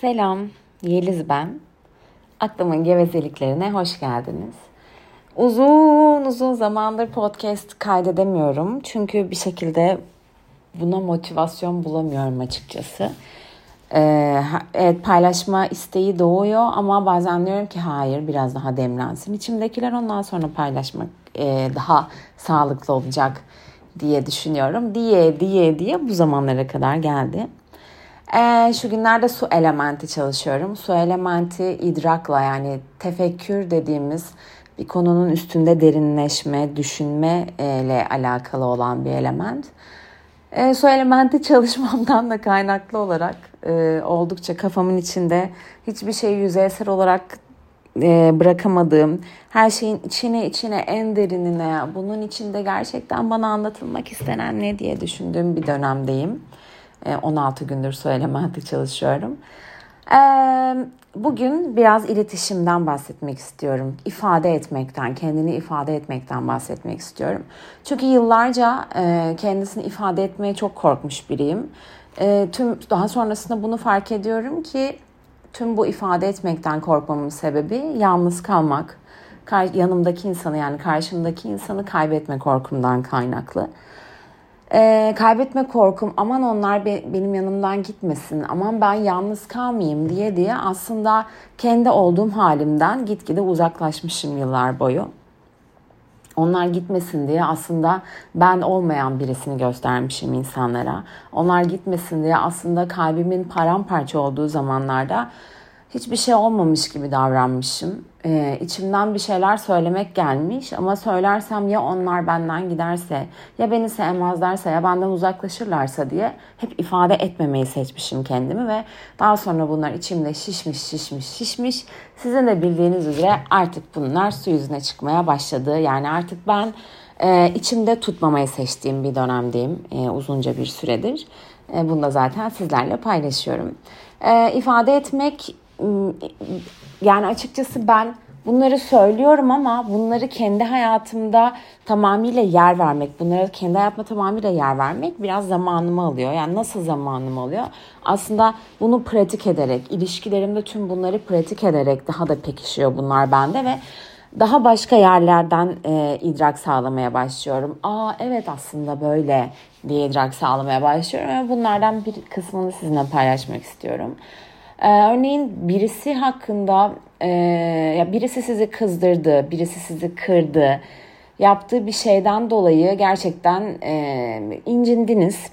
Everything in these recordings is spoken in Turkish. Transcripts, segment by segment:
Selam, Yeliz ben. Aklımın gevezeliklerine hoş geldiniz. Uzun uzun zamandır podcast kaydedemiyorum. Çünkü bir şekilde buna motivasyon bulamıyorum açıkçası. Ee, evet paylaşma isteği doğuyor ama bazen diyorum ki hayır biraz daha demlensin. İçimdekiler ondan sonra paylaşmak e, daha sağlıklı olacak diye düşünüyorum. Diye diye diye bu zamanlara kadar geldi. Ee, şu günlerde su elementi çalışıyorum. Su elementi idrakla yani tefekkür dediğimiz bir konunun üstünde derinleşme, düşünme ile alakalı olan bir element. E, su elementi çalışmamdan da kaynaklı olarak e, oldukça kafamın içinde hiçbir şey yüzeysel olarak e, bırakamadığım, her şeyin içine içine en derinine, bunun içinde gerçekten bana anlatılmak istenen ne diye düşündüğüm bir dönemdeyim. 16 ee, gündür söylemekte çalışıyorum. Ee, bugün biraz iletişimden bahsetmek istiyorum. İfade etmekten, kendini ifade etmekten bahsetmek istiyorum. Çünkü yıllarca e, kendisini ifade etmeye çok korkmuş biriyim. E, tüm daha sonrasında bunu fark ediyorum ki tüm bu ifade etmekten korkmamın sebebi yalnız kalmak. Yanımdaki insanı yani karşımdaki insanı kaybetme korkumdan kaynaklı. Ee, kaybetme korkum aman onlar be, benim yanımdan gitmesin aman ben yalnız kalmayayım diye diye aslında kendi olduğum halimden gitgide uzaklaşmışım yıllar boyu. Onlar gitmesin diye aslında ben olmayan birisini göstermişim insanlara. Onlar gitmesin diye aslında kalbimin paramparça olduğu zamanlarda hiçbir şey olmamış gibi davranmışım. Ee, içimden bir şeyler söylemek gelmiş ama söylersem ya onlar benden giderse ya beni sevmezlerse ya benden uzaklaşırlarsa diye hep ifade etmemeyi seçmişim kendimi ve daha sonra bunlar içimde şişmiş şişmiş şişmiş. Sizin de bildiğiniz üzere artık bunlar su yüzüne çıkmaya başladı. Yani artık ben e, içimde tutmamayı seçtiğim bir dönemdeyim e, uzunca bir süredir. E, bunu da zaten sizlerle paylaşıyorum. E, ifade etmek yani açıkçası ben bunları söylüyorum ama bunları kendi hayatımda tamamıyla yer vermek, bunları kendi hayatıma tamamıyla yer vermek biraz zamanımı alıyor. Yani nasıl zamanımı alıyor? Aslında bunu pratik ederek, ilişkilerimde tüm bunları pratik ederek daha da pekişiyor bunlar bende ve daha başka yerlerden e, idrak sağlamaya başlıyorum. Aa evet aslında böyle diye idrak sağlamaya başlıyorum ve bunlardan bir kısmını sizinle paylaşmak istiyorum. Ee, örneğin birisi hakkında e, ya birisi sizi kızdırdı, birisi sizi kırdı, yaptığı bir şeyden dolayı gerçekten e, incindiniz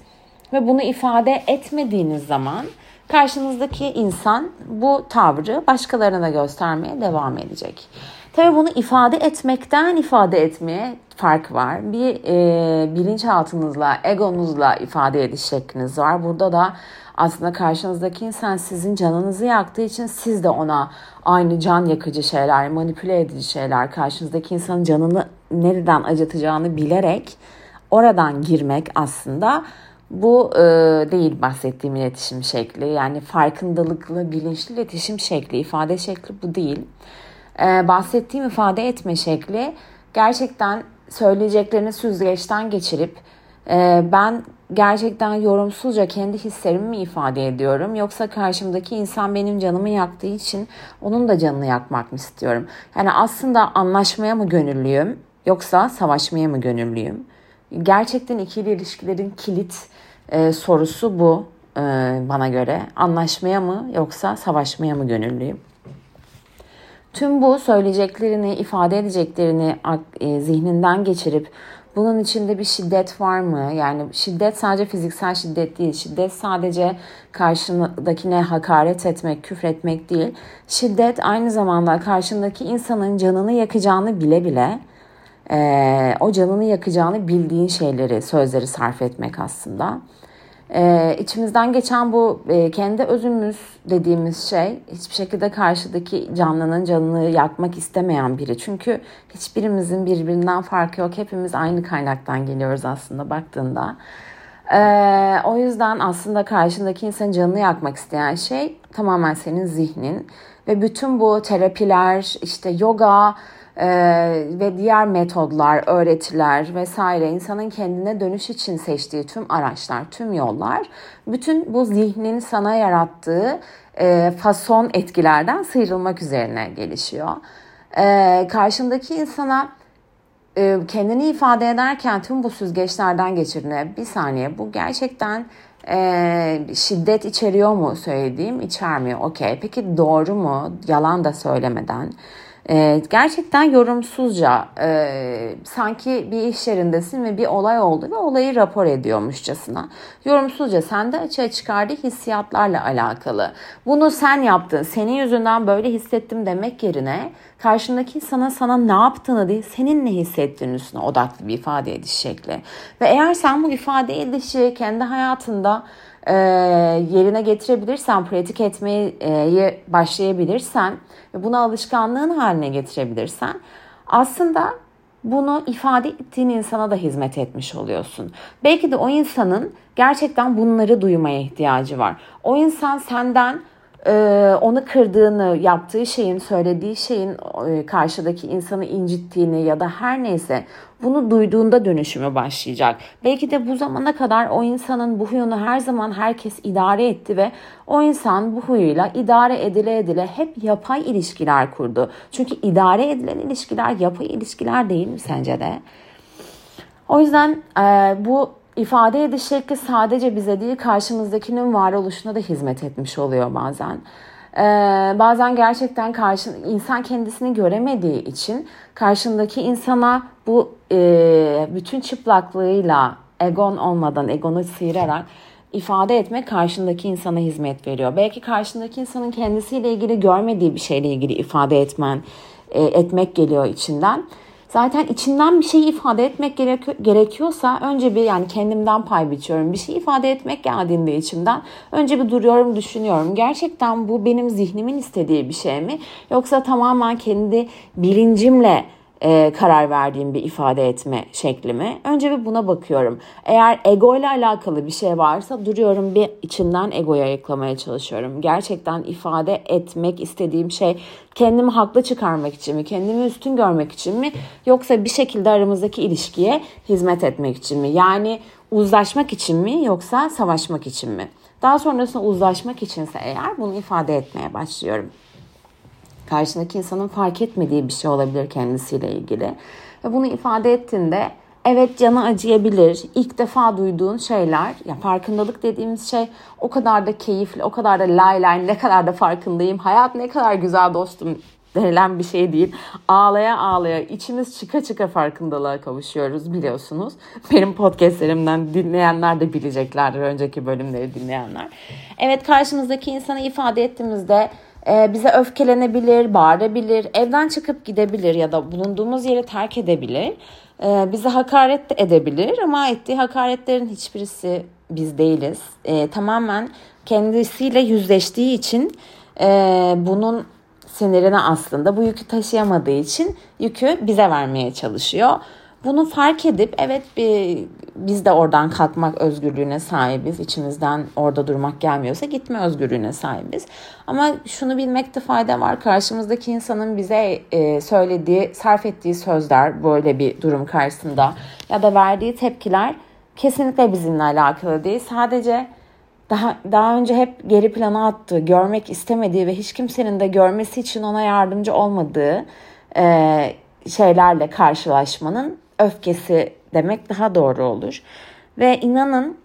ve bunu ifade etmediğiniz zaman karşınızdaki insan bu tavrı başkalarına da göstermeye devam edecek. Tabii bunu ifade etmekten ifade etmeye fark var. Bir e, bilinçaltınızla, egonuzla ifade ediş şekliniz var. Burada da aslında karşınızdaki insan sizin canınızı yaktığı için siz de ona aynı can yakıcı şeyler, manipüle edici şeyler, karşınızdaki insanın canını nereden acıtacağını bilerek oradan girmek aslında bu e, değil bahsettiğim iletişim şekli. Yani farkındalıklı, bilinçli iletişim şekli, ifade şekli bu değil. E, bahsettiğim ifade etme şekli gerçekten söyleyeceklerini süzgeçten geçirip e, ben gerçekten yorumsuzca kendi hislerimi mi ifade ediyorum yoksa karşımdaki insan benim canımı yaktığı için onun da canını yakmak mı istiyorum? Yani aslında anlaşmaya mı gönüllüyüm yoksa savaşmaya mı gönüllüyüm? Gerçekten ikili ilişkilerin kilit e, sorusu bu e, bana göre. Anlaşmaya mı yoksa savaşmaya mı gönüllüyüm? Tüm bu söyleyeceklerini, ifade edeceklerini e, zihninden geçirip bunun içinde bir şiddet var mı? Yani şiddet sadece fiziksel şiddet değil. Şiddet sadece karşındakine hakaret etmek, küfretmek değil. Şiddet aynı zamanda karşındaki insanın canını yakacağını bile bile e, o canını yakacağını bildiğin şeyleri, sözleri sarf etmek aslında. Ee, içimizden geçen bu e, kendi özümüz dediğimiz şey hiçbir şekilde karşıdaki canlının canını yakmak istemeyen biri. Çünkü hiçbirimizin birbirinden farkı yok. Hepimiz aynı kaynaktan geliyoruz aslında baktığında. Ee, o yüzden aslında karşındaki insanın canını yakmak isteyen şey tamamen senin zihnin. Ve bütün bu terapiler, işte yoga, e, ve diğer metodlar, öğretiler vesaire insanın kendine dönüş için seçtiği tüm araçlar, tüm yollar bütün bu zihnin sana yarattığı e, fason etkilerden sıyrılmak üzerine gelişiyor. E, karşındaki insana e, kendini ifade ederken tüm bu süzgeçlerden geçirine bir saniye bu gerçekten e, şiddet içeriyor mu söylediğim içermiyor okey. Peki doğru mu? Yalan da söylemeden e, gerçekten yorumsuzca e, sanki bir iş yerindesin ve bir olay oldu ve olayı rapor ediyormuşçasına. Yorumsuzca sende açığa çıkardığı hissiyatlarla alakalı. Bunu sen yaptın, senin yüzünden böyle hissettim demek yerine karşındaki sana sana ne yaptığını değil senin ne hissettiğin üstüne odaklı bir ifade ediş şekli. Ve eğer sen bu ifade edişi kendi hayatında e, yerine getirebilirsen, pratik etmeyi e, başlayabilirsen ve bunu alışkanlığın haline getirebilirsen aslında bunu ifade ettiğin insana da hizmet etmiş oluyorsun. Belki de o insanın gerçekten bunları duymaya ihtiyacı var. O insan senden onu kırdığını, yaptığı şeyin, söylediği şeyin e, karşıdaki insanı incittiğini ya da her neyse bunu duyduğunda dönüşümü başlayacak. Belki de bu zamana kadar o insanın bu huyunu her zaman herkes idare etti ve o insan bu huyuyla idare edile edile hep yapay ilişkiler kurdu. Çünkü idare edilen ilişkiler yapay ilişkiler değil mi sence de? O yüzden e, bu ifade ediş şekli sadece bize değil karşımızdakinin varoluşuna da hizmet etmiş oluyor bazen. Ee, bazen gerçekten karşı insan kendisini göremediği için karşındaki insana bu e, bütün çıplaklığıyla egon olmadan egonu sıyırarak ifade etmek karşındaki insana hizmet veriyor. Belki karşındaki insanın kendisiyle ilgili görmediği bir şeyle ilgili ifade etmen e, etmek geliyor içinden zaten içinden bir şey ifade etmek gerekiyorsa önce bir yani kendimden pay biçiyorum. Bir şey ifade etmek geldiğinde içimden önce bir duruyorum düşünüyorum. Gerçekten bu benim zihnimin istediği bir şey mi? Yoksa tamamen kendi bilincimle e, karar verdiğim bir ifade etme şeklimi. Önce bir buna bakıyorum. Eğer ego ile alakalı bir şey varsa duruyorum bir içimden egoyu ayıklamaya çalışıyorum. Gerçekten ifade etmek istediğim şey kendimi haklı çıkarmak için mi, kendimi üstün görmek için mi yoksa bir şekilde aramızdaki ilişkiye hizmet etmek için mi? Yani uzlaşmak için mi yoksa savaşmak için mi? Daha sonrasında uzlaşmak içinse eğer bunu ifade etmeye başlıyorum karşındaki insanın fark etmediği bir şey olabilir kendisiyle ilgili. Ve bunu ifade ettiğinde evet canı acıyabilir. İlk defa duyduğun şeyler, ya farkındalık dediğimiz şey o kadar da keyifli, o kadar da lay lay, ne kadar da farkındayım. Hayat ne kadar güzel dostum denilen bir şey değil. Ağlaya ağlaya içimiz çıka çıka farkındalığa kavuşuyoruz biliyorsunuz. Benim podcastlerimden dinleyenler de bileceklerdir önceki bölümleri dinleyenler. Evet karşımızdaki insanı ifade ettiğimizde e, bize öfkelenebilir, bağırabilir, evden çıkıp gidebilir ya da bulunduğumuz yeri terk edebilir. E, bize hakaret de edebilir ama ettiği hakaretlerin hiçbirisi biz değiliz. E, tamamen kendisiyle yüzleştiği için e, bunun sinirini aslında bu yükü taşıyamadığı için yükü bize vermeye çalışıyor. Bunu fark edip evet bir, biz de oradan kalkmak özgürlüğüne sahibiz. İçimizden orada durmak gelmiyorsa gitme özgürlüğüne sahibiz. Ama şunu bilmekte fayda var. Karşımızdaki insanın bize e, söylediği, sarf ettiği sözler böyle bir durum karşısında ya da verdiği tepkiler kesinlikle bizimle alakalı değil. Sadece daha daha önce hep geri plana attığı, görmek istemediği ve hiç kimsenin de görmesi için ona yardımcı olmadığı e, şeylerle karşılaşmanın öfkesi demek daha doğru olur. Ve inanın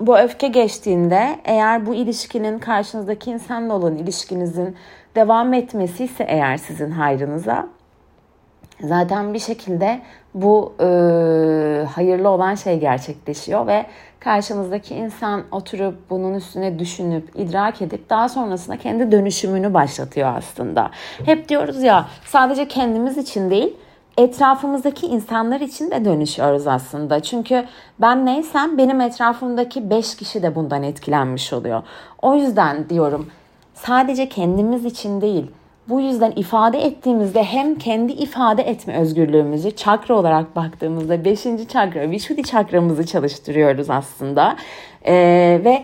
bu öfke geçtiğinde eğer bu ilişkinin karşınızdaki insanla olan ilişkinizin devam etmesi ise eğer sizin hayrınıza zaten bir şekilde bu e, hayırlı olan şey gerçekleşiyor ve karşınızdaki insan oturup bunun üstüne düşünüp idrak edip daha sonrasında kendi dönüşümünü başlatıyor aslında. Hep diyoruz ya sadece kendimiz için değil etrafımızdaki insanlar için de dönüşüyoruz aslında. Çünkü ben neysem benim etrafımdaki beş kişi de bundan etkilenmiş oluyor. O yüzden diyorum sadece kendimiz için değil bu yüzden ifade ettiğimizde hem kendi ifade etme özgürlüğümüzü çakra olarak baktığımızda beşinci çakra, Vishuddhi çakramızı çalıştırıyoruz aslında. Ee, ve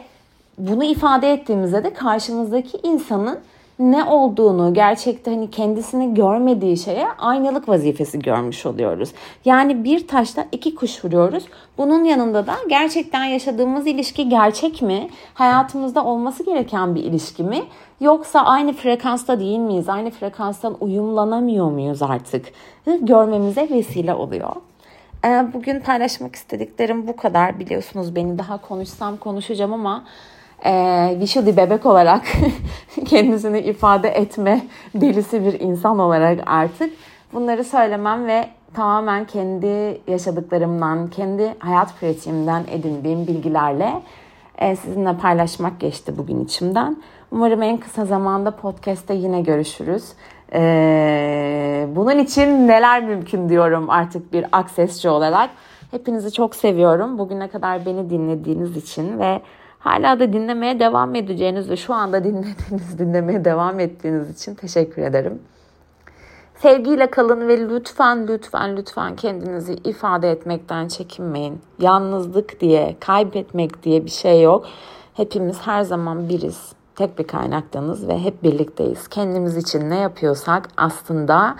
bunu ifade ettiğimizde de karşımızdaki insanın ne olduğunu, gerçekte hani kendisini görmediği şeye aynalık vazifesi görmüş oluyoruz. Yani bir taşla iki kuş vuruyoruz. Bunun yanında da gerçekten yaşadığımız ilişki gerçek mi? Hayatımızda olması gereken bir ilişki mi? Yoksa aynı frekansta değil miyiz? Aynı frekanstan uyumlanamıyor muyuz artık? Görmemize vesile oluyor. Ee, bugün paylaşmak istediklerim bu kadar. Biliyorsunuz beni daha konuşsam konuşacağım ama e, Vişudi bebek olarak kendisini ifade etme delisi bir insan olarak artık bunları söylemem ve tamamen kendi yaşadıklarımdan, kendi hayat pratiğimden edindiğim bilgilerle e, sizinle paylaşmak geçti bugün içimden. Umarım en kısa zamanda podcast'te yine görüşürüz. Ee, bunun için neler mümkün diyorum artık bir aksesçi olarak. Hepinizi çok seviyorum. Bugüne kadar beni dinlediğiniz için ve hala da dinlemeye devam edeceğiniz ve şu anda dinlediğiniz, dinlemeye devam ettiğiniz için teşekkür ederim. Sevgiyle kalın ve lütfen lütfen lütfen kendinizi ifade etmekten çekinmeyin. Yalnızlık diye, kaybetmek diye bir şey yok. Hepimiz her zaman biriz tek bir kaynaktanız ve hep birlikteyiz. Kendimiz için ne yapıyorsak aslında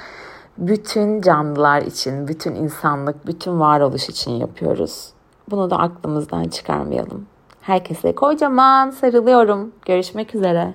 bütün canlılar için, bütün insanlık, bütün varoluş için yapıyoruz. Bunu da aklımızdan çıkarmayalım. Herkese kocaman sarılıyorum. Görüşmek üzere.